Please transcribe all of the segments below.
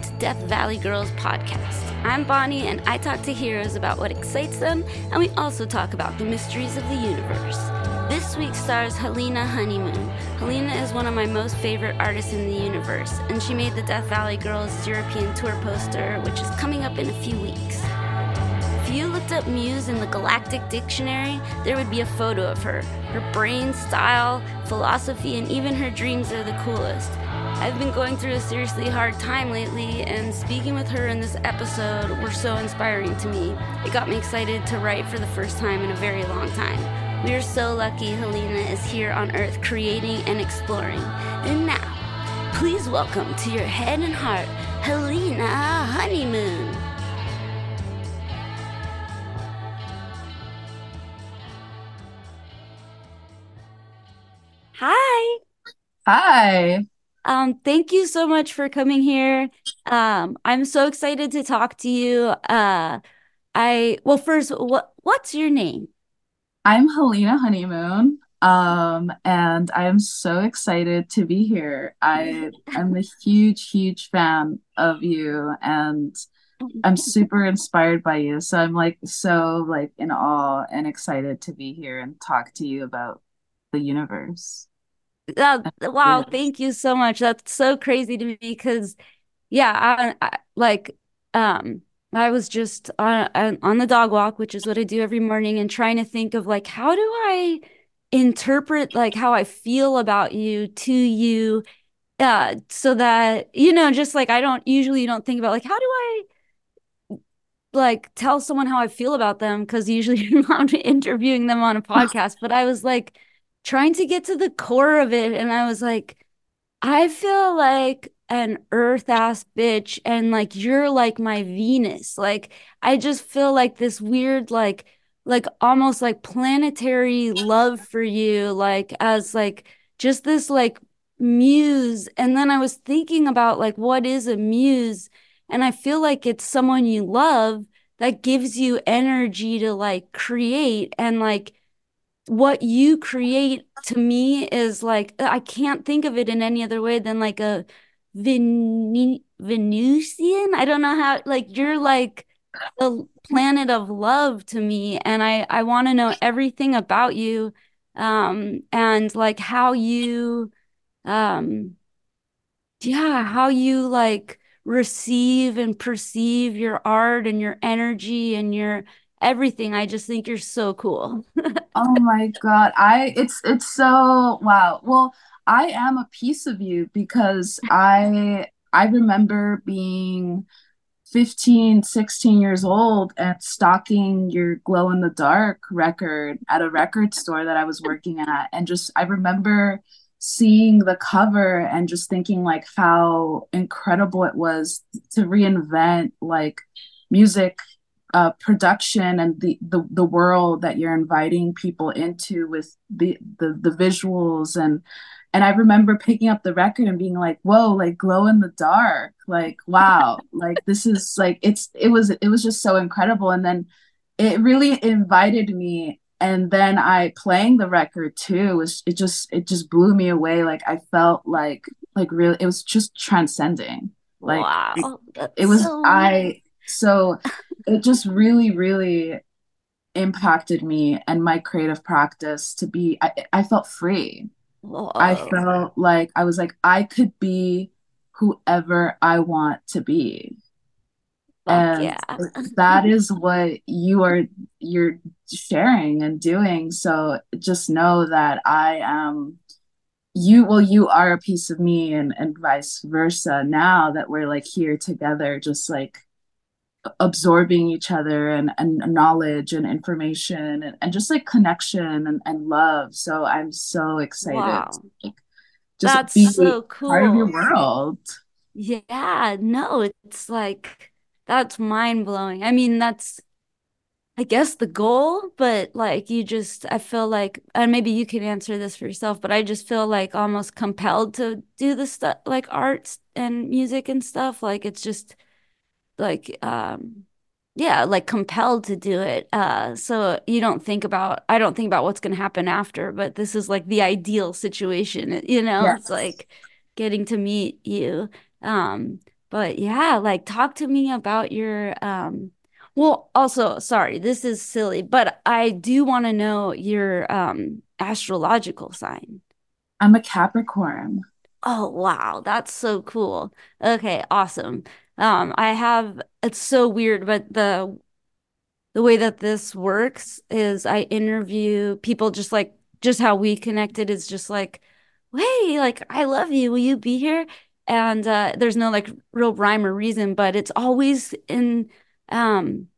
to Death Valley Girls podcast. I'm Bonnie and I talk to heroes about what excites them, and we also talk about the mysteries of the universe. This week stars Helena Honeymoon. Helena is one of my most favorite artists in the universe, and she made the Death Valley Girls European tour poster, which is coming up in a few weeks. If you looked up Muse in the Galactic Dictionary, there would be a photo of her. Her brain, style, philosophy, and even her dreams are the coolest. I've been going through a seriously hard time lately, and speaking with her in this episode were so inspiring to me. It got me excited to write for the first time in a very long time. We are so lucky Helena is here on Earth creating and exploring. And now, please welcome to your head and heart, Helena Honeymoon. Hi. Hi. Um, thank you so much for coming here. Um, I'm so excited to talk to you. Uh, I well, first, what what's your name? I'm Helena Honeymoon. Um, and I'm so excited to be here. I am a huge, huge fan of you and I'm super inspired by you. So I'm like so like in awe and excited to be here and talk to you about the universe. Uh, wow, thank you so much. That's so crazy to me because, yeah, I, I, like, um, I was just on on the dog walk, which is what I do every morning, and trying to think of like how do I interpret like how I feel about you to you, uh, so that you know, just like I don't usually don't think about like how do I like tell someone how I feel about them because usually I'm interviewing them on a podcast, but I was like trying to get to the core of it. And I was like, I feel like an earth ass bitch. And like, you're like my Venus. Like, I just feel like this weird, like, like almost like planetary love for you, like, as like just this like muse. And then I was thinking about like, what is a muse? And I feel like it's someone you love that gives you energy to like create and like what you create to me is like I can't think of it in any other way than like a Ven- Venusian. I don't know how like you're like the planet of love to me and I I want to know everything about you um and like how you um yeah, how you like receive and perceive your art and your energy and your everything. I just think you're so cool. oh my God. I it's it's so wow. Well, I am a piece of you because I I remember being 15, 16 years old and stalking your glow in the dark record at a record store that I was working at. And just I remember seeing the cover and just thinking like how incredible it was to reinvent like music uh, production and the, the the world that you're inviting people into with the, the the visuals and and I remember picking up the record and being like, "Whoa! Like glow in the dark! Like wow! like this is like it's it was it was just so incredible." And then it really invited me. And then I playing the record too was it just it just blew me away. Like I felt like like really it was just transcending. Like wow, it, it was so I so it just really, really impacted me and my creative practice to be I, I felt free. Whoa. I felt like I was like I could be whoever I want to be. Fuck and yeah. that is what you are you're sharing and doing. So just know that I am you well you are a piece of me and and vice versa now that we're like here together just like absorbing each other and, and knowledge and information and, and just like connection and, and love. So I'm so excited. Wow. To, just That's be so cool. part of your world. Yeah, no, it's like that's mind blowing. I mean, that's I guess the goal, but like you just I feel like and maybe you can answer this for yourself, but I just feel like almost compelled to do the stuff like arts and music and stuff. Like it's just like um yeah like compelled to do it uh so you don't think about i don't think about what's going to happen after but this is like the ideal situation you know yes. it's like getting to meet you Um, but yeah, like talk to me about your um well, also, sorry, this is silly, but I do want to know your um astrological sign. I'm a Capricorn. Oh, wow, that's so cool. Okay, awesome. Um, I have it's so weird, but the the way that this works is I interview people just like just how we connected is just like, hey, like I love you. Will you be here? And uh, there's no like real rhyme or reason, but it's always in um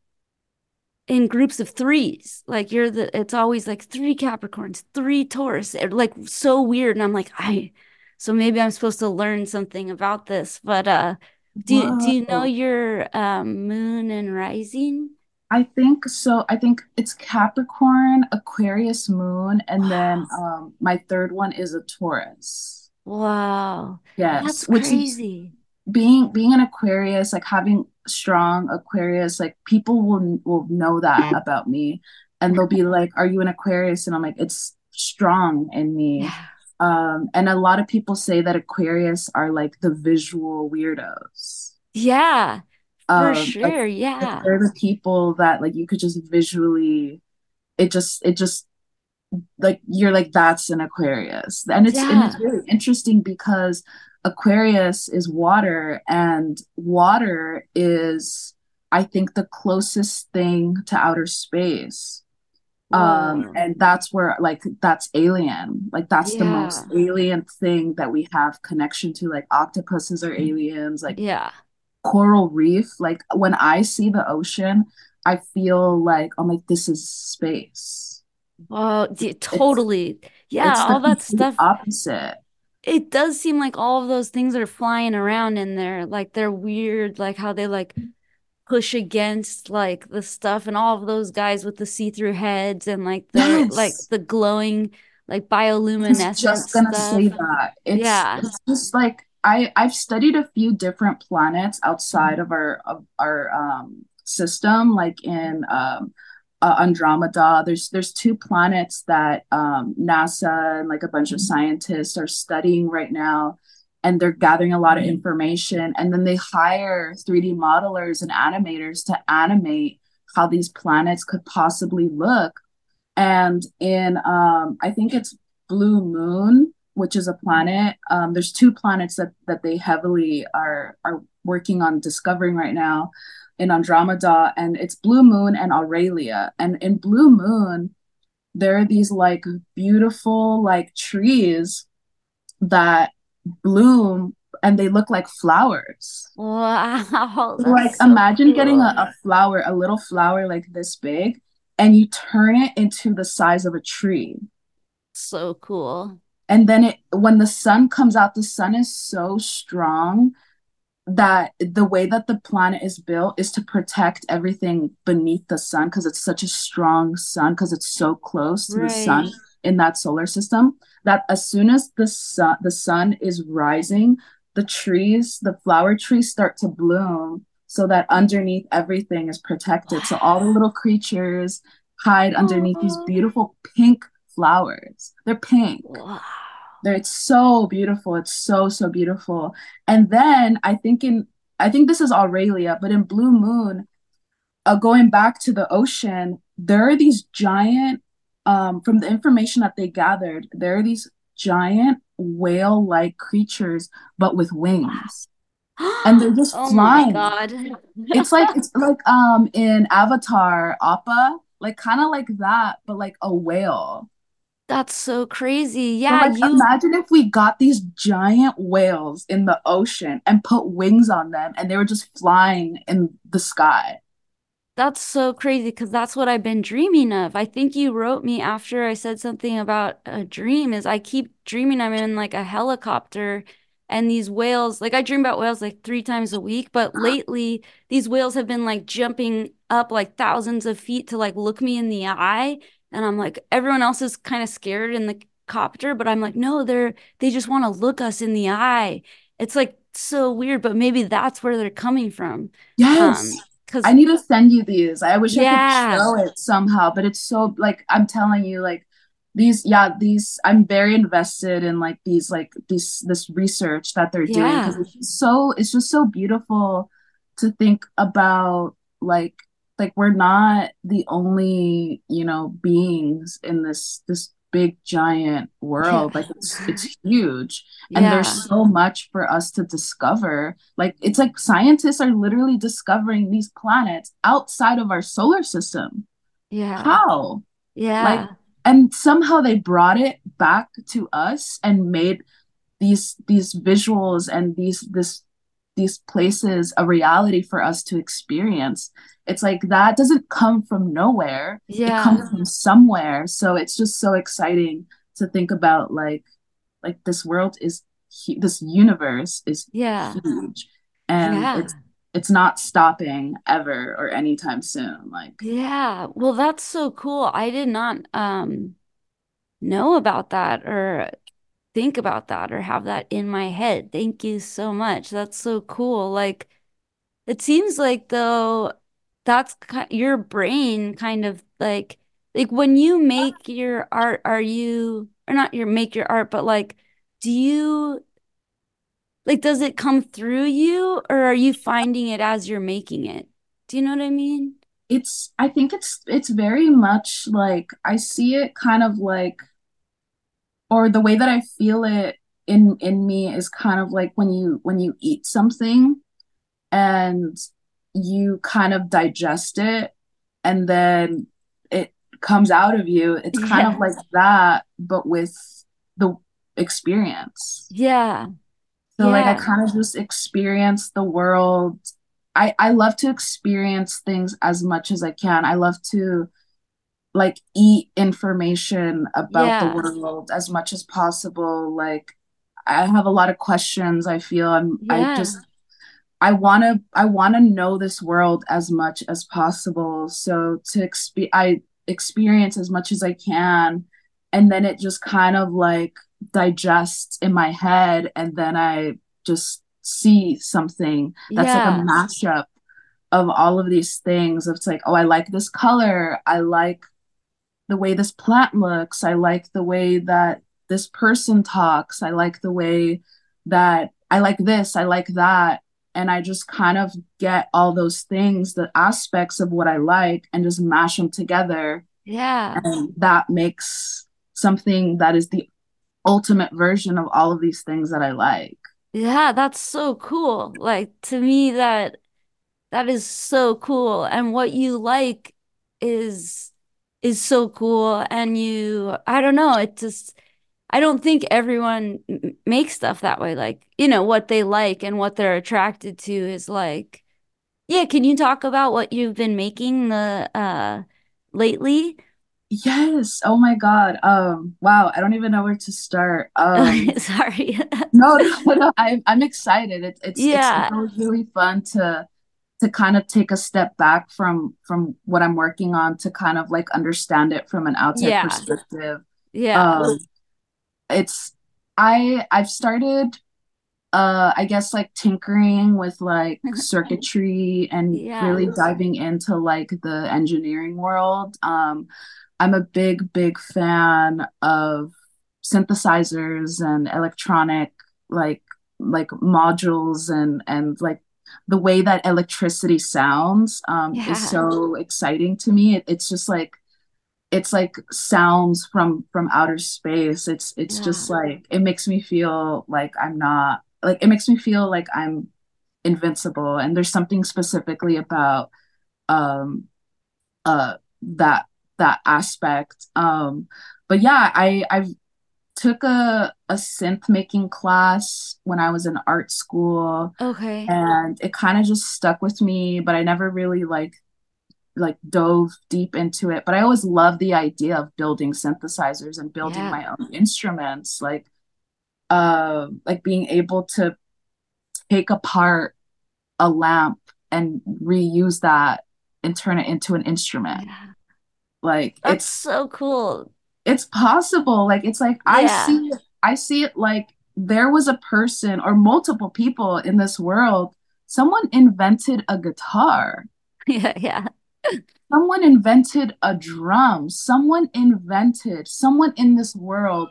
in groups of threes. Like you're the it's always like three Capricorns, three Taurus. like so weird. And I'm like, I so maybe I'm supposed to learn something about this. But uh do you do you know your um moon and rising? I think so. I think it's Capricorn, Aquarius moon, and wow. then um my third one is a Taurus. Wow. Yes. That's crazy. Being being an Aquarius, like having strong Aquarius, like people will will know that about me. And they'll be like, Are you an Aquarius? And I'm like, it's strong in me. Yeah. Um, and a lot of people say that Aquarius are like the visual weirdos. Yeah. For um, sure, like, yeah. They're the people that like you could just visually it just it just like you're like that's an Aquarius. And it's yeah. and it's really interesting because Aquarius is water and water is I think the closest thing to outer space. Um and that's where like that's alien. Like that's yeah. the most alien thing that we have connection to like octopuses are aliens like Yeah. coral reef. Like when i see the ocean i feel like i'm like this is space. Oh totally it's, yeah it's all that stuff opposite. It does seem like all of those things are flying around in there like they're weird like how they like push against like the stuff and all of those guys with the see-through heads and like the yes. like the glowing like bioluminescent just gonna stuff. say that it's, yeah it's just like I I've studied a few different planets outside of our of our um, system, like in um, uh, Andromeda. There's there's two planets that um, NASA and like a bunch of scientists are studying right now, and they're gathering a lot of information. And then they hire 3D modelers and animators to animate how these planets could possibly look. And in um, I think it's Blue Moon which is a planet. Um, there's two planets that that they heavily are are working on discovering right now in Andromeda, and it's Blue Moon and Aurelia. And in Blue Moon, there are these like beautiful like trees that bloom and they look like flowers. Wow. Like so imagine cool. getting a, a flower, a little flower like this big, and you turn it into the size of a tree. So cool and then it when the sun comes out the sun is so strong that the way that the planet is built is to protect everything beneath the sun because it's such a strong sun because it's so close to right. the sun in that solar system that as soon as the sun the sun is rising the trees the flower trees start to bloom so that underneath everything is protected so all the little creatures hide underneath these beautiful pink flowers. They're pink. Wow. They're, it's so beautiful. It's so so beautiful. And then I think in I think this is Aurelia, but in Blue Moon, uh, going back to the ocean, there are these giant. Um, from the information that they gathered, there are these giant whale-like creatures, but with wings. and they're just flying. oh flying. god. it's like it's like um in Avatar Appa, like kind of like that, but like a whale. That's so crazy. Yeah, like, you imagine if we got these giant whales in the ocean and put wings on them and they were just flying in the sky. That's so crazy because that's what I've been dreaming of. I think you wrote me after I said something about a dream is I keep dreaming I'm in like a helicopter and these whales like I dream about whales like 3 times a week, but lately these whales have been like jumping up like thousands of feet to like look me in the eye and I'm like, everyone else is kind of scared in the copter, but I'm like, no, they're they just want to look us in the eye. It's like so weird, but maybe that's where they're coming from. Yes. Um, Cause I need to send you these. I wish yeah. I could show it somehow, but it's so like I'm telling you, like these yeah these i'm very invested in like these like these this research that they're doing because it's so it's just so beautiful to think about like like we're not the only you know beings in this this big giant world like it's it's huge. And Yeah. there's so much for us to discover. Like it's like scientists are literally discovering these planets outside of our solar system. Yeah. how? Yeah. Like, and somehow they brought it back to us and made these these visuals and these this these places a reality for us to experience. It's like that doesn't come from nowhere. yeah. It comes from somewhere. So it's just so exciting to think about like like this world is hu- this universe is Yeah. huge and Yeah. it's it's not stopping ever or anytime soon. Like Yeah. Well, that's so cool. I did not um know about that or think about that or have that in my head. Thank you so much. That's so cool. Like it seems like though that's your brain kind of like like when you make your art, are you or not your make your art, but like do you like does it come through you or are you finding it as you're making it? Do you know what I mean? it's I think it's it's very much like I see it kind of like or the way that I feel it in in me is kind of like when you when you eat something and you kind of digest it and then it comes out of you. It's kind of like that, but with the experience. Yeah. So like I kind of just experience the world. I I love to experience things as much as I can. I love to like eat information about the world as much as possible. Like I have a lot of questions. I feel I'm I just I want to I want to know this world as much as possible. So to exp I experience as much as I can and then it just kind of like digests in my head and then I just see something that's like a mashup of all of these things. It's like, oh, I like this color. I like the way this plant looks. I like the way that this person talks. I like the way that I like this. I like that. And I just kind of get all those things, the aspects of what I like, and just mash them together. Yeah. And that makes something that is the ultimate version of all of these things that I like. Yeah, that's so cool. Like to me that that is so cool and what you like is is so cool and you I don't know, it just I don't think everyone m- makes stuff that way. Like, you know, what they like and what they're attracted to is like, yeah, can you talk about what you've been making the uh lately? Yes. Oh my God. Um, wow. I don't even know where to start. Um, Sorry. no, no, no. I, I'm excited. It's it's it's Yeah. really, really fun to to kind of take a step back from from what I'm working on to kind of like understand it from an outside Yeah. perspective. Yeah. Um, it's I I've started uh I guess like tinkering with like circuitry and Yeah. really diving into like the engineering world. Um I'm a big big fan of synthesizers and electronic like like modules and and like the way that electricity sounds um is so exciting to me. It, it's just like it's like sounds from from outer space. It's it's Yeah. just like it makes me feel like I'm not like it makes me feel like I'm invincible. And there's something specifically about um uh that that aspect. Um but yeah, I I've took a a synth making class when I was in art school Okay. and it kind of just stuck with me, but I never really like like dove deep into it, but I always loved the idea of building synthesizers and building Yeah. my own instruments, like uh like being able to take apart a lamp and reuse that and turn it into an instrument. Yeah. Like That's it's so cool. it's possible. Like it's like I see I see it like there was a person or multiple people in this world. Someone invented a guitar Yeah. Yeah. someone invented a drum. Someone invented, someone in this world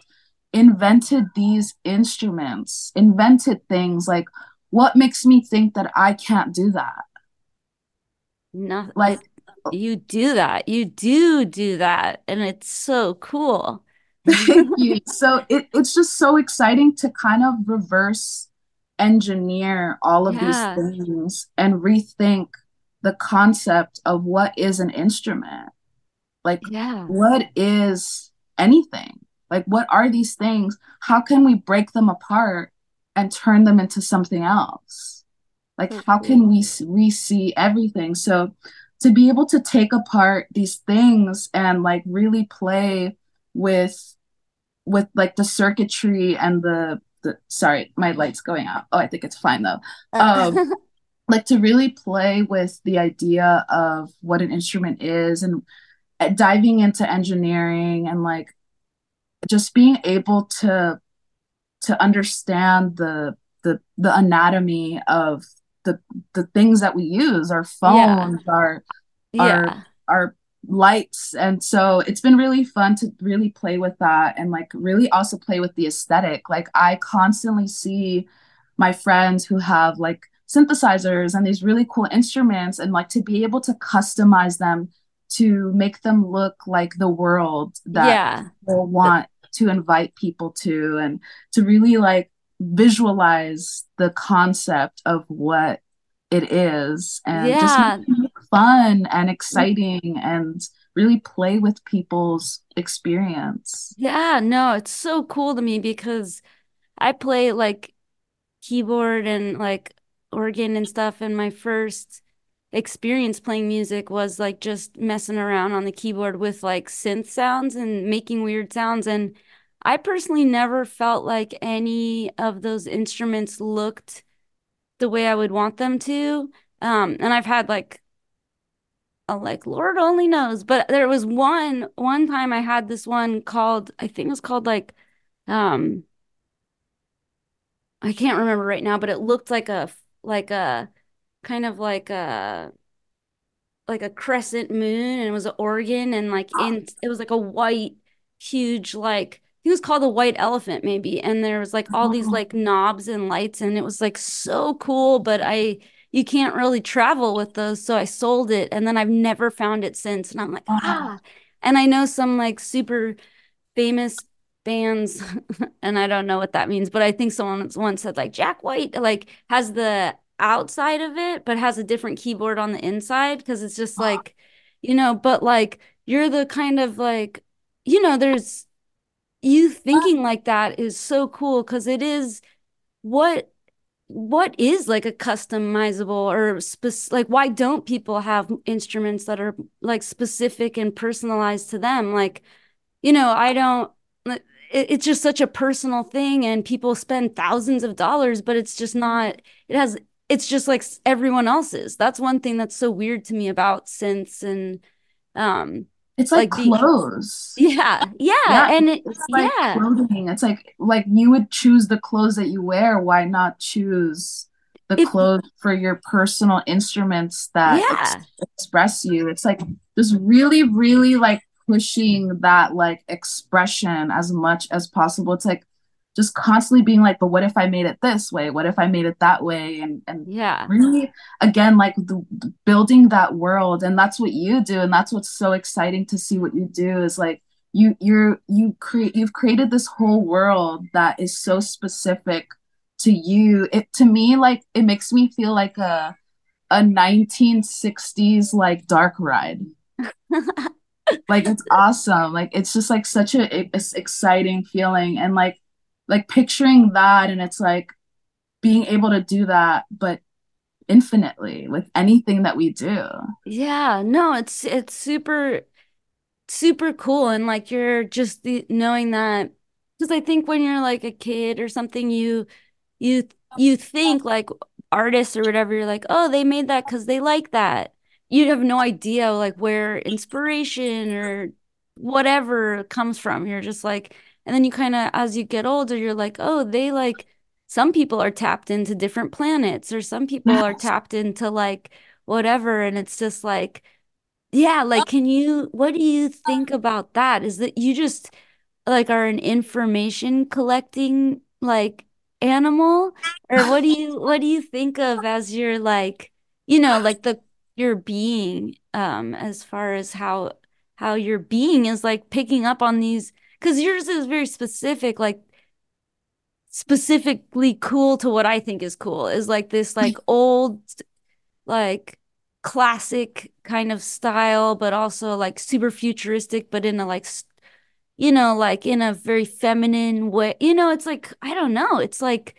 invented these instruments, invented things like what makes me think that I can't do that? No, Like, you do that. You do do that. And it's so cool. Thank you. So it, it's just so exciting to kind of reverse engineer all of these things and rethink the concept of what is an instrument. Like, Yeah. what is anything? Like, what are these things? How can we break them apart and turn them into something else? Like, So how mm-hmm. can we re-see everything? So, to be able to take apart these things and like really play with with like the circuitry and the the sorry, my light's going out. Oh, I think it's fine though. Uh, Um, like to really play with the idea of what an instrument is and uh, diving into engineering and like just being able to to understand the the the anatomy of the the things that we use, our yeah. phones, our our Yeah. our lights. And so it's been really fun to really play with that and like really also play with the aesthetic. Like I constantly see my friends who have like synthesizers and these really cool instruments and like to be able to customize them to make them look like the world that Yeah. people want to invite people to and to really like visualize the concept of what it is and Yeah. it fun and exciting and really play with people's experience. Yeah. No, it's so cool to me because I play like keyboard and like organ and stuff. And my first experience playing music was like just messing around on the keyboard with like synth sounds and making weird sounds. And I personally never felt like any of those instruments looked the way I would want them to. Um, and I've had like a like Lord only knows, but there was one one time I had this one called I think it was called like um I can't remember right now, but it looked like a like a kind of like a like a crescent moon and it was an organ and like in it was like a white huge like it was called a white elephant maybe and there was like all these Oh, like knobs and lights and it was like so cool but I you can't really travel with those so I sold it and then I've never found it since and I'm like oh, ah. And I know some like super famous bands and I don't know what that means, but I think someone once said like Jack White like has the outside of it, but has a different keyboard on the inside because it's just like, you know, but like you're the kind of like, you know, there's you thinking like that is so cool because it is what what is like a customizable or spec like why don't people have instruments that are like specific and personalized to them like you know, I don't, it, it's just such a personal thing and people spend thousands of dollars, but it's just not, it has, it's just like everyone else's. That's one thing that's so weird to me about synths and, um, it's like like clothes. yeah, yeah. Yeah, And it, it's like yeah, clothing. It's like like you would choose the clothes that you wear. Why not choose the if, clothes for your personal instruments that ex express you? It's like just really, really like pushing that like expression as much as possible. It's like just constantly being like, but what if I made it this way? What if I made it that way? And and yeah, really again like the, the building that world and that's what you do and that's what's so exciting to see what you do is like you you're you create you've created this whole world that is so specific to you. It to me like it makes me feel like a a 1960s like dark ride. Like it's awesome. Like it's just like such a it's exciting feeling. And like like picturing that and it's like being able to do that but infinitely with anything that we do yeah. No, it's, it's super, super cool. And like you're just the, knowing that, because I think when you're like a kid or something, you, you you think like artists or whatever, you're like, oh, they made that because they like that. You have no idea like where inspiration or whatever comes from. You're just like, and then you kind of, as you get older, you're like, oh, they like, some people are tapped into different planets or some people are tapped into like whatever. And it's just like, Yeah, like can you what do you think about that? Is that you just like are an information collecting like animal or what do you what do you think of as your like you know like the your being um as far as how how your being is like picking up on these because yours is very specific like specifically cool to what I think is cool is like this like old like classic kind of style but also like super futuristic but in a like you know, like in a very feminine way. You know, it's like, I don't know. It's like,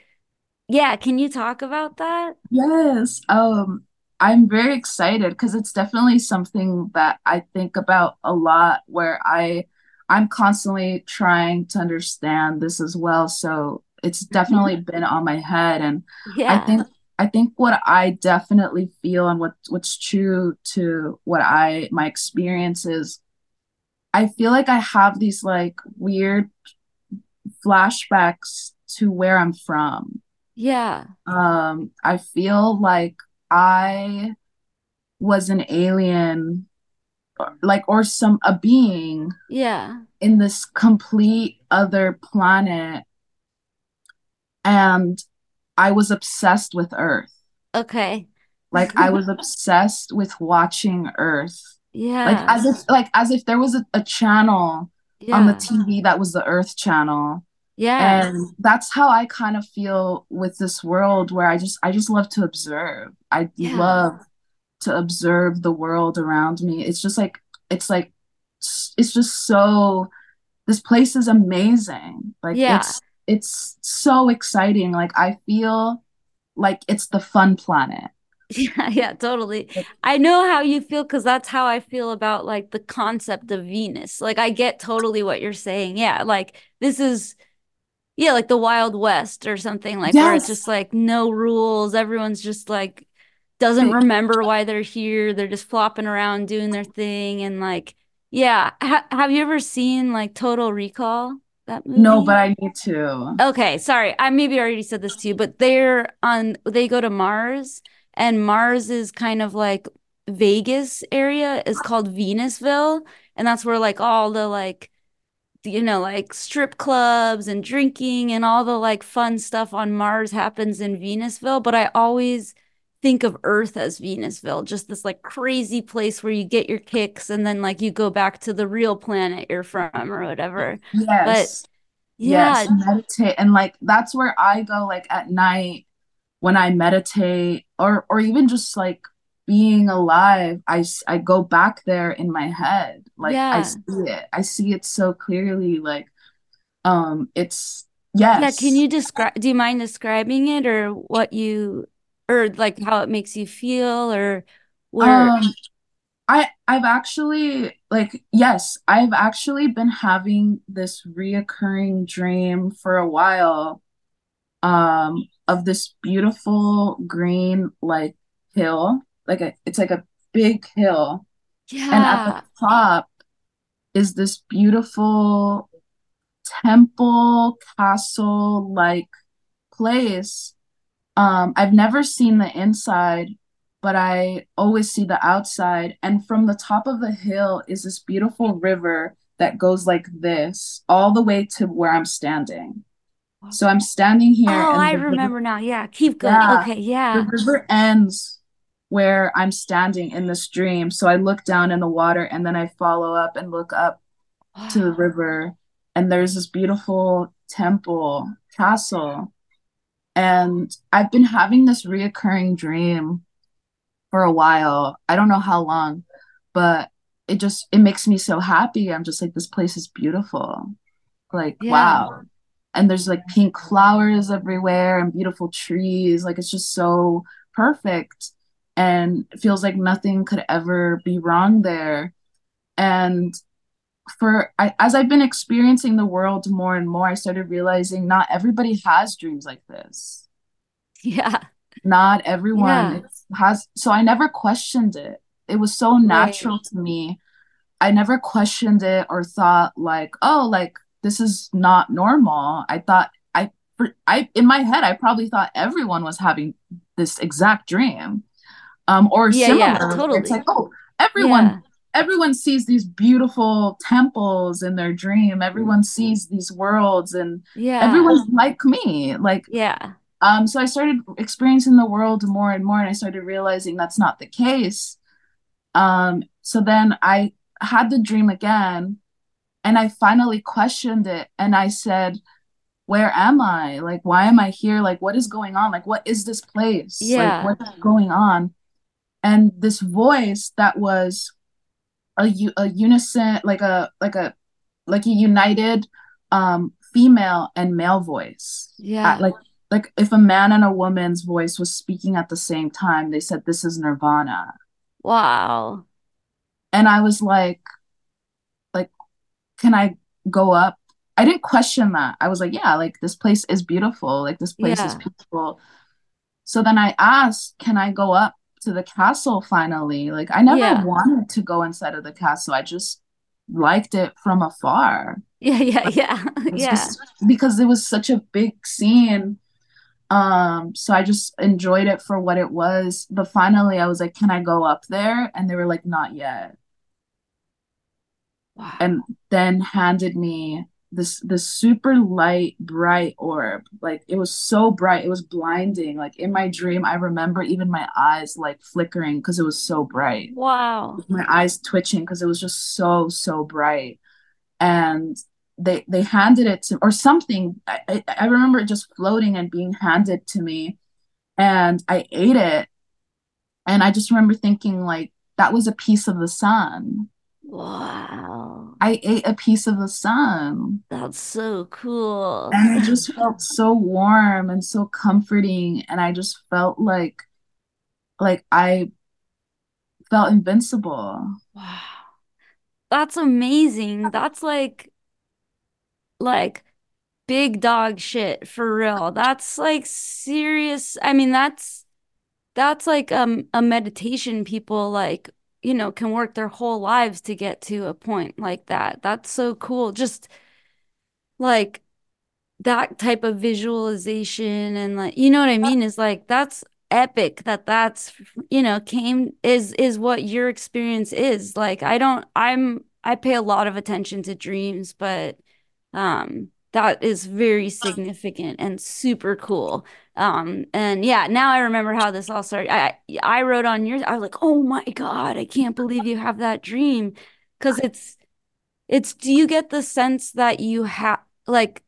yeah, can you talk about that? Yes. Um, I'm very excited because it's definitely something that I think about a lot where I I'm constantly trying to understand this as well. So it's definitely been on my head and I think I think what I definitely feel and what what's true to what I my experiences I feel like I have these like weird flashbacks to where I'm from. Yeah. Um, I feel like I was an alien, like, or some a being Yeah. in this complete other planet, and I was obsessed with Earth. Okay. Like, I was obsessed with watching Earth. Yeah. Like as if like as if there was a, a channel on the TV that was the Earth channel Yeah. And that's how I kind of feel with this world where I just I just love to observe. I Yeah. love to observe the world around me. It's just like it's like it's just so this place is amazing. Like Yeah. it's it's so exciting. Like I feel like it's the fun planet. Yeah, yeah, totally. I know how you feel because that's how I feel about like the concept of Venus. Like I get totally what you're saying. Yeah, like this is Yeah, like the Wild West or something like where it's just like no rules. Everyone's just like doesn't remember why they're here. They're just flopping around doing their thing and like yeah. Ha have you ever seen like Total Recall, that movie? No, but? I need to. Okay, sorry. I maybe already said this to you, but they're on they go to Mars and Mars is kind of like Vegas area is called Venusville and that's where like all the like you know, like strip clubs and drinking and all the like fun stuff on Mars happens in Venusville, but I always think of Earth as Venusville, just this like crazy place where you get your kicks and then like you go back to the real planet you're from or whatever. But Yes. yeah, Yes, meditate and like that's where I go like at night when I meditate or or even just like being alive, I I go back there in my head. Like I see it. I see it so clearly like um it's yes Yeah, can you describe, do you mind describing it or what you, or like how it makes you feel or where, Um I I've actually like yes, I've actually been having this reoccurring dream for a while um of this beautiful green like hill like a it's like a big hill Yeah. and at the top is this beautiful temple castle like place um I've never seen the inside but I always see the outside and from the top of the hill is this beautiful river that goes like this all the way to where I'm standing so I'm standing here Oh, I the river remember now. Yeah, keep going. Yeah, Okay, yeah. the river ends where I'm standing in this dream. So I look down in the water and then I follow up and look up to the river. And there's this beautiful temple, castle. And I've been having this reoccurring dream for a while. I don't know how long, but it just it makes me so happy. I'm just like, this place is beautiful. Like, Yeah. wow. And there's like pink flowers everywhere and beautiful trees. Like, it's just so perfect. And it feels like nothing could ever be wrong there. And for I, as I've been experiencing the world more and more, I started realizing not everybody has dreams like this. Yeah. Not everyone Yeah. has. So I never questioned it. It was so Right. natural to me I never questioned it or thought like, oh, like this is not normal. I thought I I in my head I probably thought everyone was having this exact dream. Um or Yeah, yeah, similar. It's like, oh, everyone. Everyone sees these beautiful temples in their dream. Everyone sees these worlds and Yeah. everyone's like me. Like Yeah. um so I started experiencing the world more and more and I started realizing that's not the case. Um so then I had the dream again and I finally questioned it and I said, where am I? Like why am I here? Like what is going on? Like what is this place? Like Yeah. what's going on? And this voice that was a, a unison like a like a like a united um female and male voice at, Yeah. like like if a man and a woman's voice was speaking at the same time they said this is nirvana Wow. and i was like like can i go up i didn't question that i was like yeah like this place is beautiful like this place is Yeah. peaceful so then i asked can i go up to the castle finally like i never Yeah. wanted to go inside of the castle i just liked it from afar Yeah. Yeah. Yeah. Yeah. because it was such a big scene. Um, so I just enjoyed it for what it was. But finally I was like, can I go up there? And they were like, not yet. Wow. And then handed me this this super light, bright orb. Like it was so bright, it was blinding. Like in my dream, I remember even my eyes like flickering because it was so bright. Wow. My eyes twitching because it was just so, so bright. and they they handed it to or something I, I remember it just floating and being handed to me and I ate it and I just remember thinking like that was a piece of the sun Wow. I ate a piece of the sun That's so cool. and it just felt so warm and so comforting and I just felt like like I felt invincible Wow. That's amazing. That's like like big dog shit for real. That's like serious. I mean, that's that's like um a meditation people like, you know, can work their whole lives to get to a point like that. That's so cool. Just like that type of visualization and like you know what I mean is like that's epic that that's you know came is is what your experience is like I don't I'm I pay a lot of attention to dreams but um that is very significant and super cool. Um and yeah now I remember how this all started. I I wrote on yours I was like oh my God I can't believe you have that dream. Because it's it's do you get the sense that you have like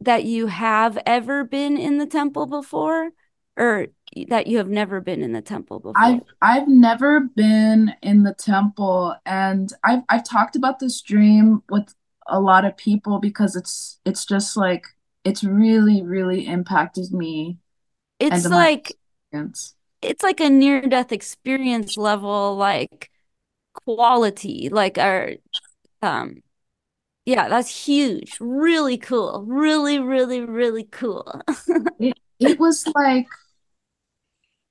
that you have ever been in the temple before? Or that you have never been in the temple before? I've I've never been in the temple and I've I've talked about this dream with a lot of people because it's it's just like it's really really impacted me It's like it's like a near death experience level like quality like our um yeah, that's huge. Really cool. Really, really, really cool. It it was like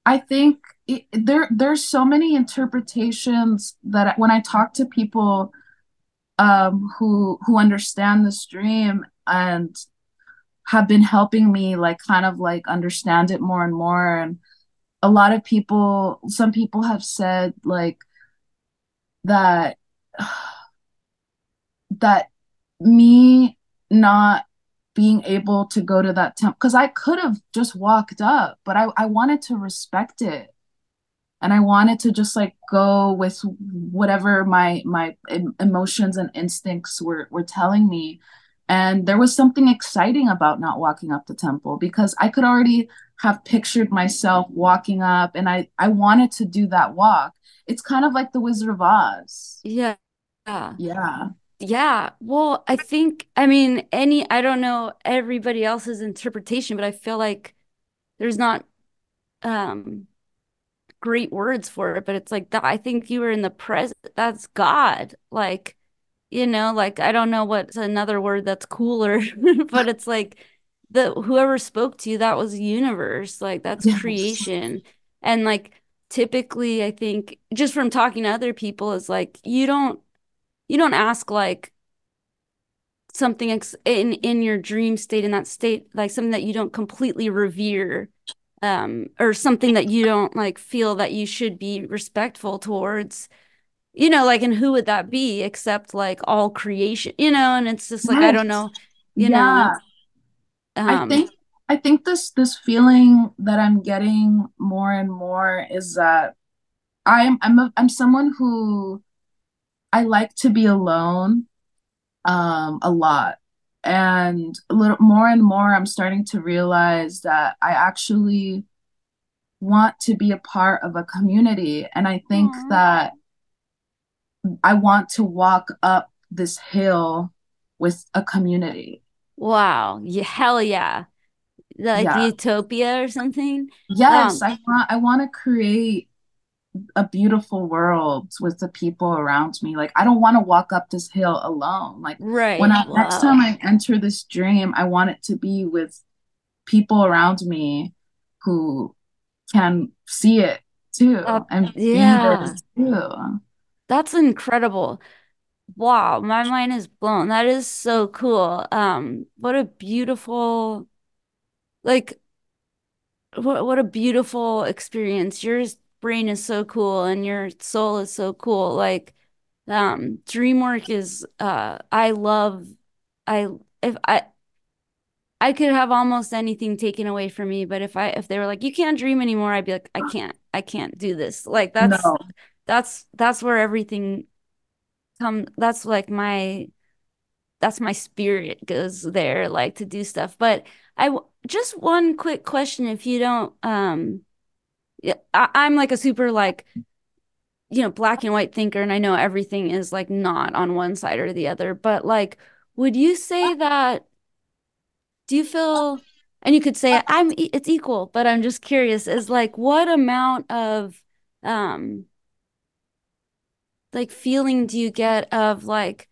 I think it, there there's so many interpretations that when I talk to people um who who understand this dream and have been helping me like kind of like understand it more and more and a lot of people some people have said like that that me not being able to go to that temple because I could have just walked up, but I, I wanted to respect it. And I wanted to just like go with whatever my my emotions and instincts were were telling me. And there was something exciting about not walking up the temple because I could already have pictured myself walking up and I I wanted to do that walk. It's kind of like the Wizard of Oz. Yeah. Yeah. Yeah. Yeah. Well, I think, I mean, any, I don't know everybody else's interpretation, but I feel like there's not um great words for it, but it's like that. I think you were in the present. That's God. Like, you know, like I don't know what's another word that's cooler, but it's like the whoever spoke to you, that was universe. Like that's Yes. creation. And like typically, I think just from talking to other people is like you don't you don't ask like something ex in in your dream state in that state like something that you don't completely revere um or something that you don't like feel that you should be respectful towards you know, like, and who would that be except like all creation, you know? And it's just like, I don't know, you know, Yeah. I um, think I think this this feeling that I'm getting more and more is that I'm I'm a, I'm someone who I like to be alone um a lot. And a little more and more I'm starting to realize that I actually want to be a part of a community. And I think that I want to walk up this hill with a community. wow, yeah, hell yeah. Like Yeah. utopia or something. Yes, Um, I want I want to create a beautiful world with the people around me. Like I don't want to walk up this hill alone. Like right. when. I next time I enter this dream, I want it to be with people around me who can see it too Uh, and yeah, too. that's incredible. Wow, my mind is blown. That is so cool. Um, what a beautiful, like, what what a beautiful experience. Your brain is so cool and your soul is so cool. Like, um, dream work is, uh, I love, I if I I could have almost anything taken away from me, but if I if they were like, you can't dream anymore, I'd be like, I can't, I can't do this. Like that's No, that's that's where everything come. That's like my that's my spirit goes there, like to do stuff. But I just one quick question, if you don't, um, I, I'm like a super like you know black and white thinker, and I know everything is like not on one side or the other. But like, would you say that? Do you feel? And you could say I'm e- it's equal, but I'm just curious, is like what amount of um like feeling do you get of like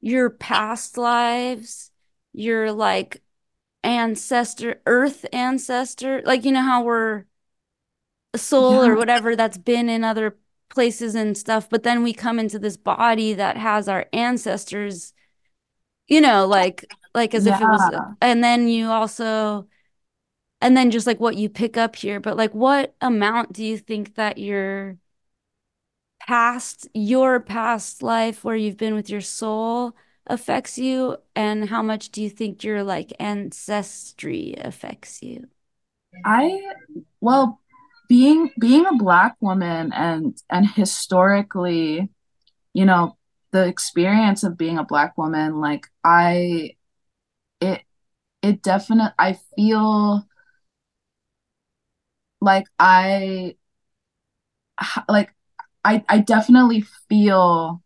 your past lives, your like ancestor, earth ancestor, like you know how we're soul or whatever that's been in other places and stuff, but then we come into this body that has our ancestors, you know, like like as if it was, and then you also, and then just like what you pick up here, but like what amount do you think that your past, your past life where you've been with your soul affects you, and how much do you think your like ancestry affects you? I well, being being a black woman and and historically, you know, the experience of being a black woman, like I it it definitely I feel like I like I I definitely feel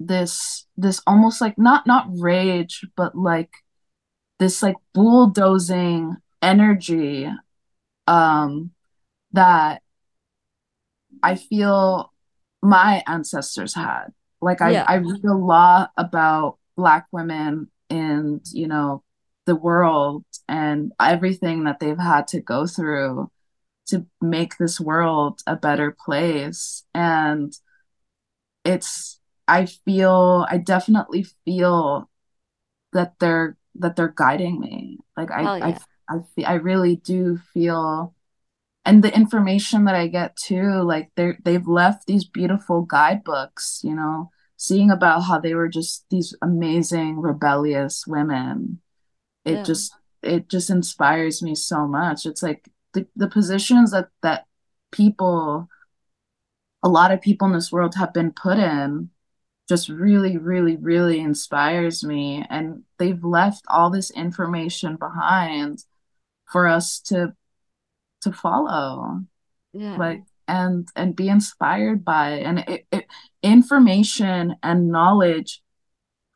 this this almost like not not rage, but like this like bulldozing energy um that I feel my ancestors had. Like I, Yeah, I read a lot about Black women in, you know, the world and everything that they've had to go through to make this world a better place. And it's, I feel, I definitely feel that they're that they're guiding me. Like I, I, yeah. I, fe- I really do feel and the information that I get too, like they're they've left these beautiful guidebooks, you know, seeing about how they were just these amazing rebellious women. It Yeah. just it just inspires me so much. It's like the, the positions that that people, a lot of people in this world have been put in just really, really, really inspires me. And they've left all this information behind for us to to follow. Yeah. like and and be inspired by and it, it information and knowledge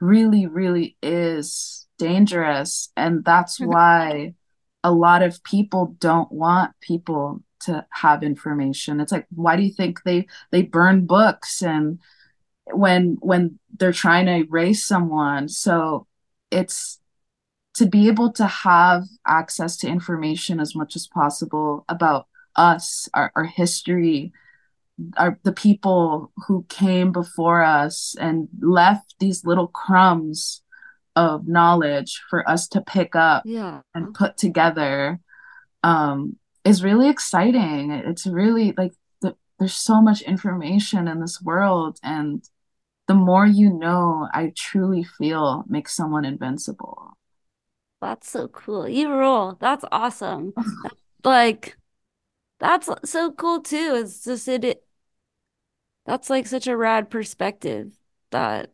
really really is dangerous and that's why a lot of people don't want people to have information it's like why do you think they they burn books and when when they're trying to erase someone so it's to be able to have access to information as much as possible about us, our, our history, our the people who came before us and left these little crumbs of knowledge for us to pick up Yeah. and put together um, is really exciting. It's really like the there's so much information in this world and the more you know, I truly feel makes someone invincible. That's so cool. You rule. That's awesome. Like that's so cool too. It's just it, it that's like such a rad perspective that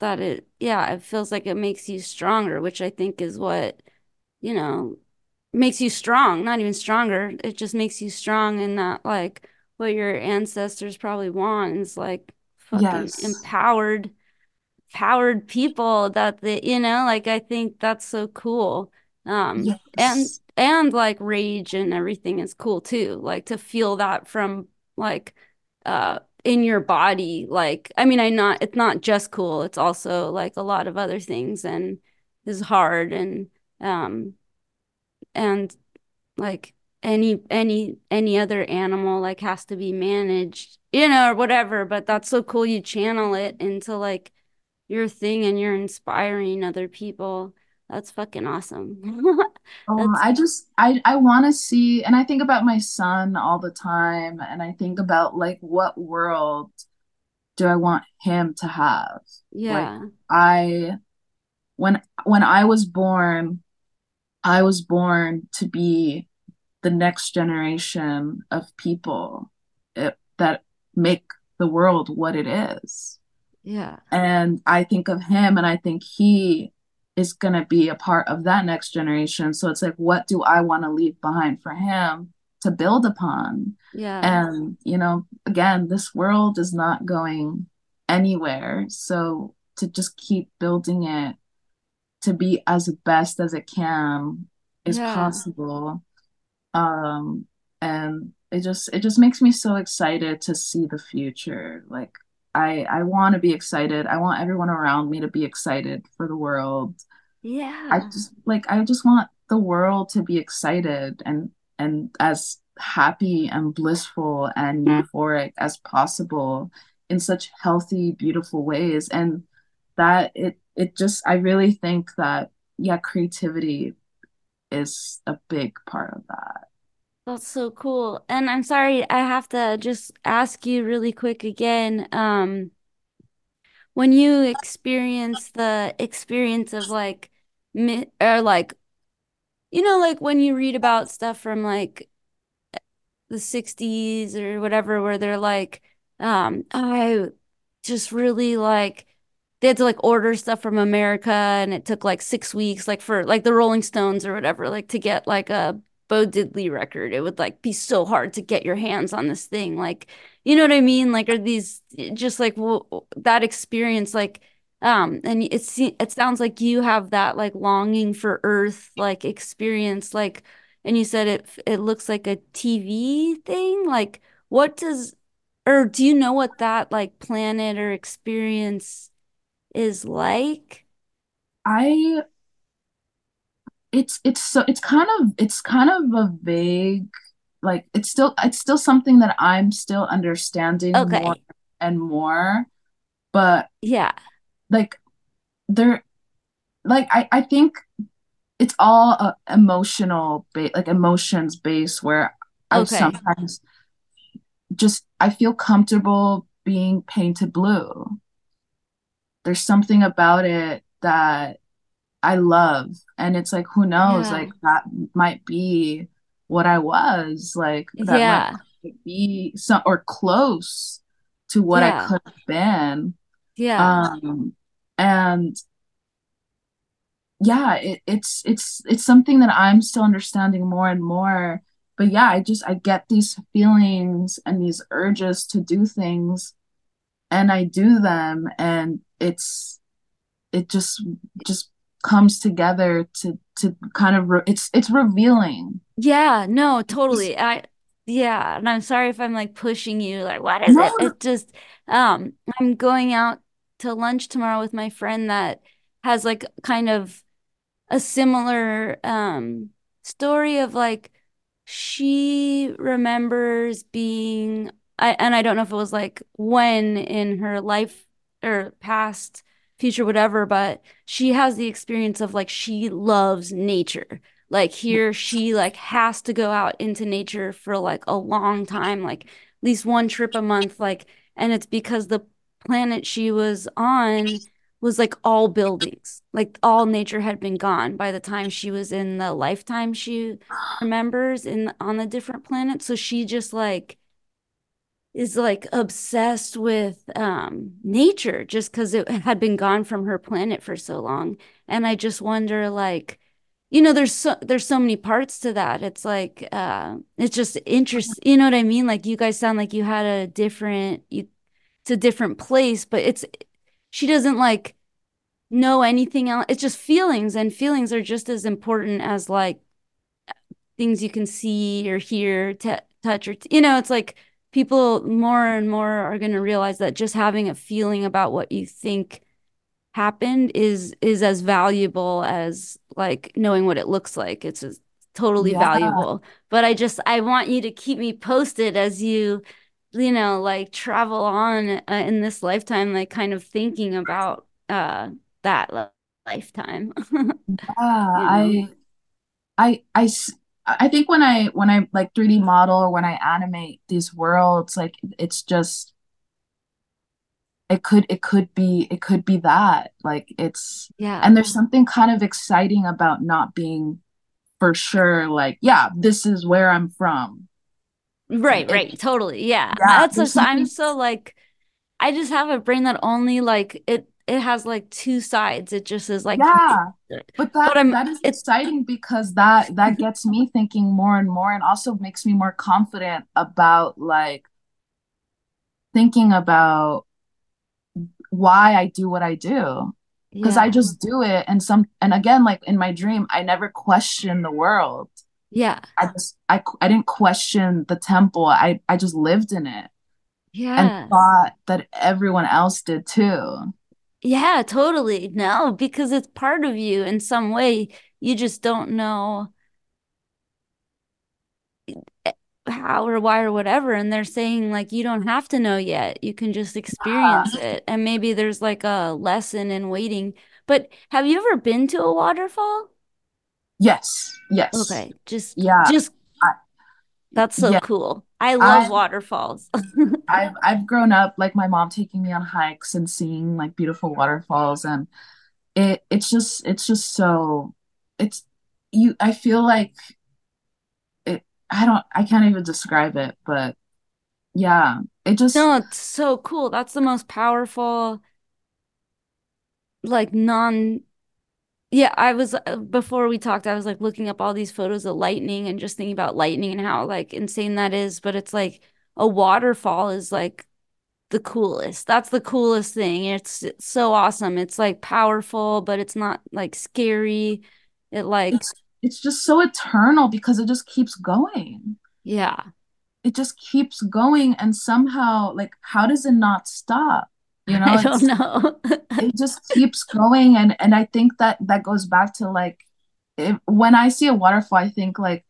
that it yeah, it feels like it makes you stronger, which I think is what, you know, makes you strong, not even stronger. It just makes you strong and not like what your ancestors probably want is like fucking Yes. empowered powered people that the you know like I think that's so cool. Um and and like rage and everything is cool too like to feel that from like uh in your body like I mean I not it's not just cool it's also like a lot of other things and is hard and um and like any any any other animal like has to be managed you know or whatever but that's so cool you channel it into like your thing and you're inspiring other people that's fucking awesome oh, that's I just I I want to see and I think about my son all the time and I think about like what world do I want him to have? Like yeah I when when I was born, I was born to be the next generation of people it, that make the world what it is. Yeah And I think of him and I think he is going to be a part of that next generation. So it's like, what do I want to leave behind for him to build upon? yeah And, you know, again, this world is not going anywhere. So to just keep building it to be as best as it can is yeah possible. Um, and it just it just makes me so excited to see the future. Like I I want to be excited. I want everyone around me to be excited for the world. Yeah. I just like I just want the world to be excited and and as happy and blissful and euphoric as possible in such healthy, beautiful ways. And that it it just I really think that yeah, creativity is a big part of that. That's so cool. And i'm sorry i have to just ask you really quick again um when you experience the experience of like or like you know like when you read about stuff from like the 60s or whatever where they're like um I just really like they had to like order stuff from America and it took like six weeks like for like the Rolling Stones or whatever like to get like a Bo Diddley record it would like be so hard to get your hands on this thing like you know what I mean like are these just like w that experience like um and it's it sounds like you have that like longing for Earth like experience like and you said it it looks like a TV thing. Like, what does, or do you know what that like planet or experience is like? I it's it's so it's kind of it's kind of a vague like it's still it's still something that I'm still understanding more and more but Yeah. like there like I I think it's all uh, emotional ba- like emotions based where I Okay. sometimes just I feel comfortable being painted blue. There's something about it that I love and it's like who knows Yeah. like that might be what I was like that might be some or close to what I could have been Yeah. um and yeah, it, it's it's it's something that I'm still understanding more and more. But yeah, I just I get these feelings and these urges to do things and I do them and it's it just just comes together to to kind of re it's it's revealing. Yeah. No, totally. I, yeah. And I'm sorry if I'm like pushing you. Like, what is no, it? It just, um, I'm going out to lunch tomorrow with my friend that has like kind of a similar um story of like she remembers being I and I don't know if it was like when in her life or past future whatever but she has the experience of like she loves nature. Like here she like has to go out into nature for like a long time like at least one trip a month like and it's because the planet she was on was like all buildings. Like all nature had been gone by the time she was in the lifetime she remembers in on the different planets so she just like is like obsessed with um nature just because it had been gone from her planet for so long. And i just wonder like you know there's so there's so many parts to that. It's like uh it's just interest you know what i mean? Like you guys sound like you had a different you it's a different place but it's she doesn't like know anything else it's just feelings and feelings are just as important as like things you can see or hear t- touch or you know it's like people more and more are going to realize that just having a feeling about what you think happened is is as valuable as like knowing what it looks like it's totally yeah. valuable but i just i want you to keep me posted as you you know like travel on uh, in this lifetime like kind of thinking about uh that lifetime yeah you know? i i i i think when i when i like 3d model or when i animate these worlds like it's just it could it could be it could be that like it's yeah. and there's something kind of exciting about not being for sure like yeah this is where i'm from. Right it, right totally yeah, yeah that's just i'm so like i just have a brain that only like it it has like two sides. It just is like yeah but that but that is exciting because that that gets me thinking more and more and also makes me more confident about like thinking about why I do what I do because yeah. I just do it and some and again like in my dream I never question the world. Yeah. I just I I didn't question the temple. I I just lived in it. Yeah. And thought that everyone else did too. Yeah, totally. No, because it's part of you in some way. You just don't know how or why or whatever and they're saying like you don't have to know yet. You can just experience it. And maybe there's like a lesson in waiting. But have you ever been to a waterfall? Yes yes. Okay just yeah. just I, that's so yeah. cool i love I, waterfalls i've i've grown up like my mom taking me on hikes and seeing like beautiful waterfalls and it it's just it's just so it's you i feel like it I don't I can't even describe it, but yeah, it just No, it's so cool. That's the most powerful like non yeah, I was uh, before we talked, I was like looking up all these photos of lightning and just thinking about lightning and how like insane that is, but it's like a waterfall is like the coolest. That's the coolest thing. It's, it's so awesome. It's like powerful, but it's not like scary. It like it's it's just so eternal because it just keeps going. Yeah. It just keeps going and somehow like how does it not stop? You know, I don't know. it just keeps going and and I think that that goes back to like if, when I see a waterfall I think like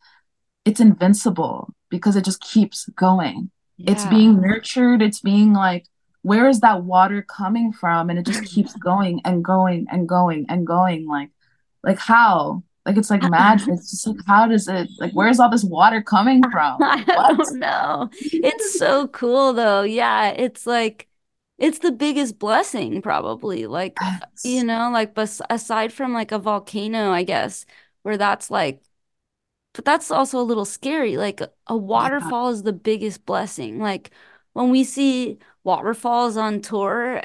it's invincible because it just keeps going. Yeah. It's being nurtured, it's being like where is that water coming from and it just keeps going and going and going and going like like how like it's like magic. It's just like how does it like where's all this water coming from? I don't know. It's so cool though. Yeah, it's like it's the biggest blessing probably. Like yes. you know, like but aside from like a volcano, I guess, where that's like but that's also a little scary. Like a waterfall yeah. is the biggest blessing. Like when we see waterfalls on tour,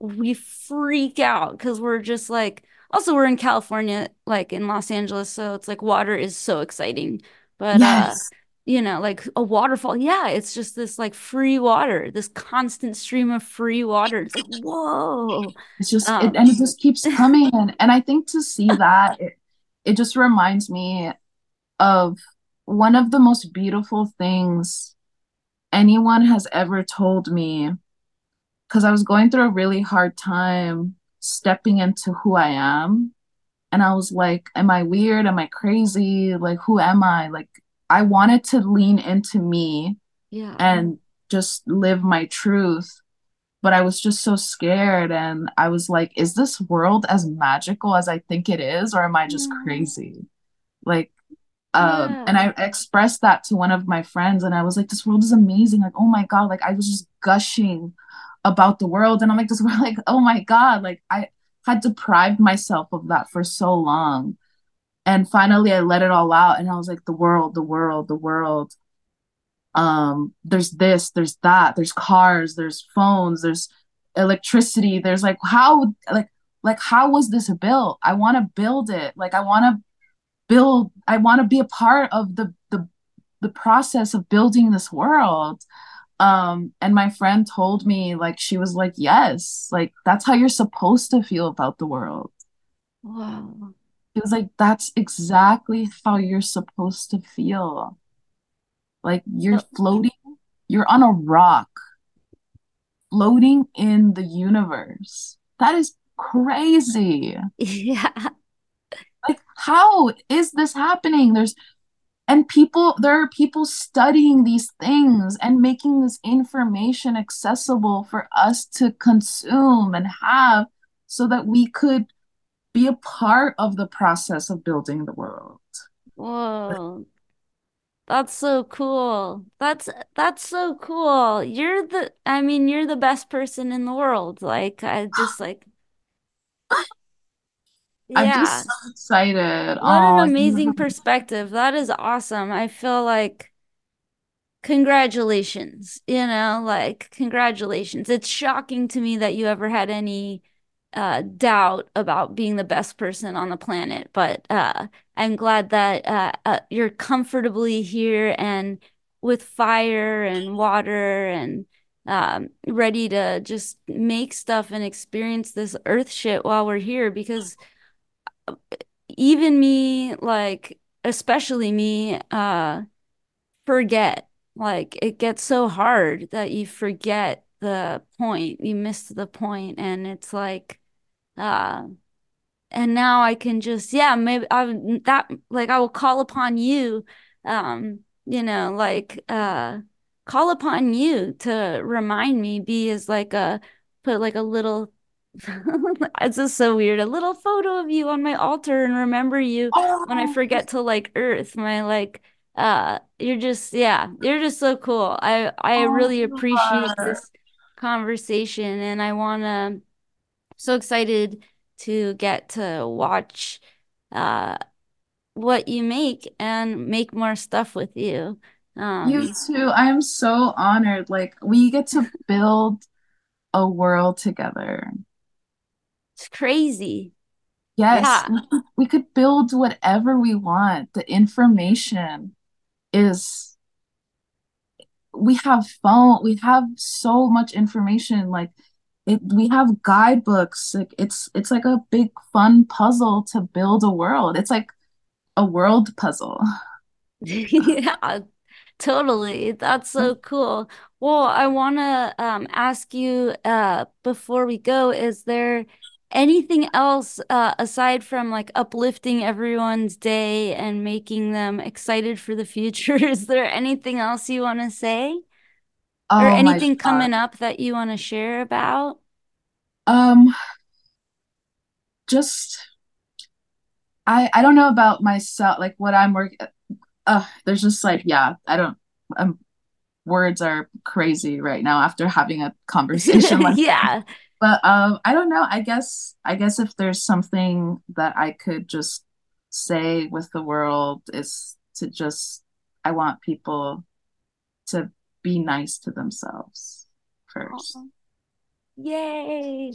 we freak out because we're just like also we're in California, like in Los Angeles, so it's like water is so exciting. But uh, yes. uh, you know, like a waterfall, yeah, it's just this like free water, this constant stream of free water. It's like, whoa. It's just um, it, and it just keeps coming and and I think to see that it, it just reminds me of one of the most beautiful things anyone has ever told me because I was going through a really hard time stepping into who I am. And I was like, am I weird? Am I crazy? Like, who am I? Like, I wanted to lean into me yeah. and just live my truth. But I was just so scared. And I was like, is this world as magical as I think it is? Or am I just crazy? Like, Um, Yeah. and I expressed that to one of my friends, and I was like, "This world is amazing! Like, oh my God!" Like, I was just gushing about the world, and I'm like, "This world, like, oh my God!" Like, I had deprived myself of that for so long, and finally, I let it all out, and I was like, "The world, the world, the world." Um, there's this, there's that, there's cars, there's phones, there's electricity. There's like, how, like, like how was this built? I want to build it. Like, I want to build i want to be a part of the the the process of building this world um and my friend told me like she was like yes like that's how you're supposed to feel about the world Wow. It was like that's exactly how you're supposed to feel. Like you're floating you're on a rock floating in the universe. That is crazy. Yeah. like how is this happening? There's and people there are people studying these things and making this information accessible for us to consume and have so that we could be a part of the process of building the world Whoa. That's so cool. That's that's so cool. You're the I mean, you're the best person in the world. Like I just like i'm just yeah. so excited What an amazing perspective. That is awesome. I feel like congratulations, you know, like congratulations. It's shocking to me that you ever had any uh doubt about being the best person on the planet, but uh I'm glad that uh, uh you're comfortably here and with fire and water and um ready to just make stuff and experience this earth shit while we're here because even me like especially me uh forget. Like it gets so hard that you forget the point. You miss the point, and it's like, uh, and now I can just, yeah, maybe I that like I will call upon you, um, you know, like uh, call upon you to remind me. Be as like a put like a little. It's just so weird. A little photo of you on my altar and remember you when I oh, forget to like earth my like uh you're just yeah, you're just so cool. I I oh really appreciate this conversation and I wanna so excited to get to watch uh what you make and make more stuff with you. you Um too i am so honored like we get to build a world together it's crazy. Yes, Yeah. we we could build whatever we want. The information is, we have phone, we have so much information. Like it, we have guidebooks. Like it's it's like a big fun puzzle to build a world. It's like a world puzzle. Yeah, totally. That's so cool. Well, I want to um, ask you uh, before we go, is there anything else uh, aside from like uplifting everyone's day and making them excited for the future? Is there anything else you want to say Oh my anything coming up that you want to share about? Um, just I I don't know about myself, like what I'm working. Uh, there's just like yeah, I don't. Um, words are crazy right now after having a conversation like Yeah. But um, I don't know. I guess I guess if there's something that I could just say with the world is to just I want people to be nice to themselves first. Aw. Yay.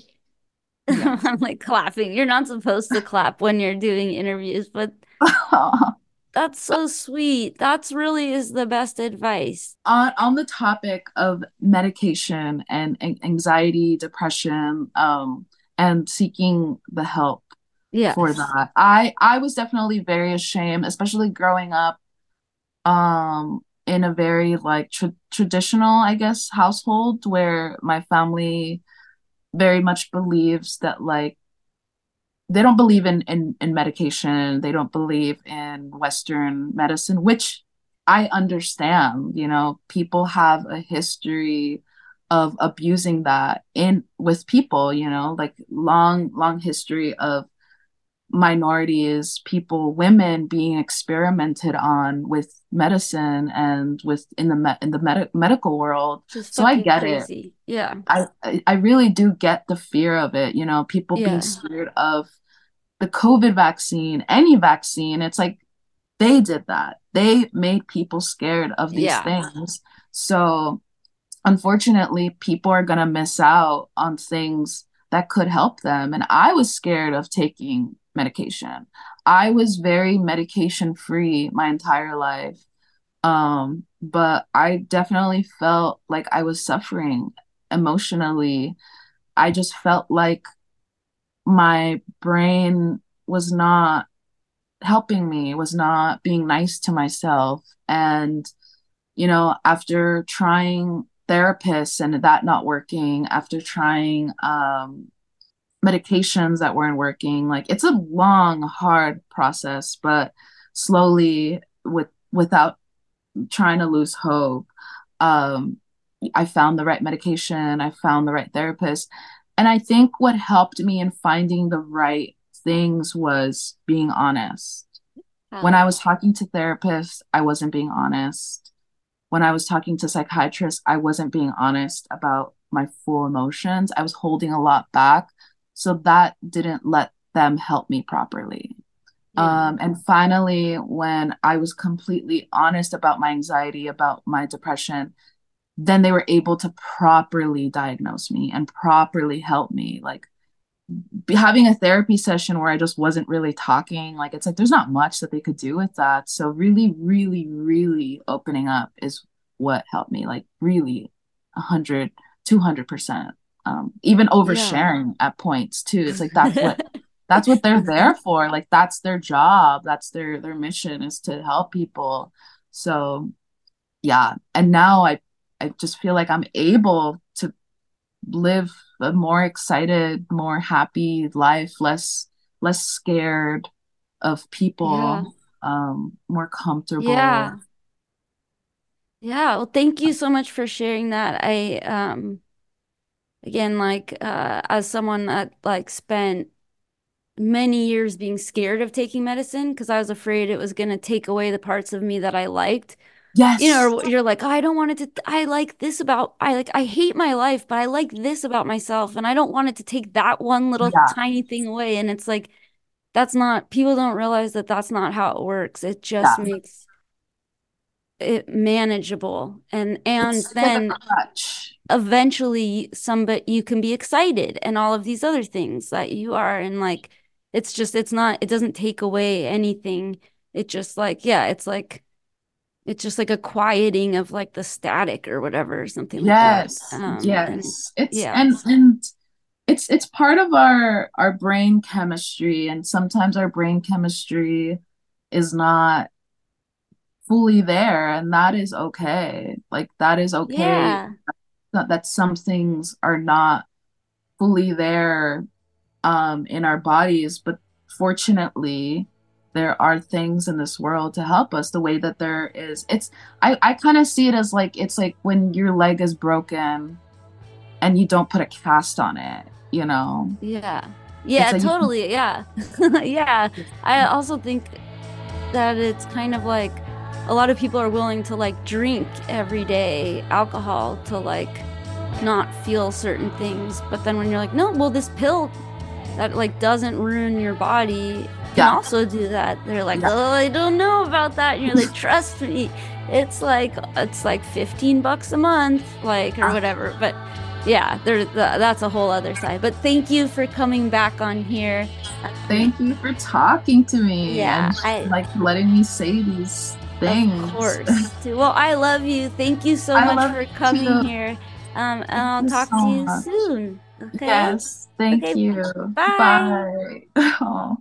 Yes. I'm like clapping. You're not supposed to clap when you're doing interviews, but that's so sweet. That's really is the best advice. on on the topic of medication and anxiety, depression, um, and seeking the help for that, I I was definitely very ashamed, especially growing up um in a very like tra traditional, I guess, household where my family very much believes that like they don't believe in in in medication, they don't believe in Western medicine, which I understand, you know, people have a history of abusing that in with people, you know, like long long history of minorities, people, women being experimented on with medicine and with in the me- in the med- medical world. Just so I get crazy. it. Yeah. I I really do get the fear of it. You know, people yeah. being scared of the COVID vaccine, any vaccine. It's like they did that. They made people scared of these yeah. things. So unfortunately, people are gonna miss out on things that could help them. And I was scared of taking medication. I was very medication free my entire life. Um, but I definitely felt like I was suffering emotionally. I just felt like my brain was not helping me, was not being nice to myself. And, you know, after trying therapists and that not working, after trying um, medications that weren't working. Like it's a long, hard process, but slowly with without trying to lose hope, um, I found the right medication, I found the right therapist. And I think what helped me in finding the right things was being honest. When I was talking to therapists, I wasn't being honest. When I was talking to psychiatrists, I wasn't being honest about my full emotions. I was holding a lot back so that didn't let them help me properly. Yeah. Um, and finally, when I was completely honest about my anxiety, about my depression, then they were able to properly diagnose me and properly help me. Like having a therapy session where I just wasn't really talking, like it's like there's not much that they could do with that. So, really, really, really opening up is what helped me, like, really 100, 200% um, even oversharing yeah. at points too. It's like that's what that's what they're there for. Like that's their job. That's their their mission is to help people. So yeah. And now I I just feel like I'm able to live a more excited, more happy life, less less scared of people, yeah. um, more comfortable. Yeah. Yeah. Well, thank you so much for sharing that. I um again like uh as someone that like spent many years being scared of taking medicine because I was afraid it was going to take away the parts of me that I liked. Yes. You know, you're like, oh, I don't want it to, I like this about, I like, I hate my life, but I like this about myself. And I don't want it to take that one little yeah. tiny thing away. And it's like, that's not, people don't realize that that's not how it works. It just yeah. makes it manageable. And, and it's then, eventually somebody you can be excited and all of these other things that you are. And like it's just it's not it doesn't take away anything. It just like yeah it's like it's just like a quieting of like the static or whatever or something yes like um, yes and, it's yeah. and and it's it's part of our our brain chemistry. And sometimes our brain chemistry is not fully there and that is okay like that is okay yeah not that some things are not fully there um, in our bodies, but fortunately, there are things in this world to help us the way that there is. It's I, I kind of see it as like it's like when your leg is broken and you don't put a cast on it, you know? Yeah. Yeah, like totally. Yeah. yeah. I also think that it's kind of like a lot of people are willing to like drink every day alcohol to like not feel certain things but then when you're like no well this pill that like doesn't ruin your body can yeah. also do that they're like yeah. oh i don't know about that and you're like trust me it's like it's like 15 bucks a month like or ah. whatever but yeah there that's a whole other side but thank you for coming back on here thank you for talking to me yeah and, I, like letting me say these things. Of course. well, I love you. Thank you so I much for coming too. here. Um, and I'll talk so to you much. soon. Okay. Yes. Thank okay. you. Bye. Bye. Oh.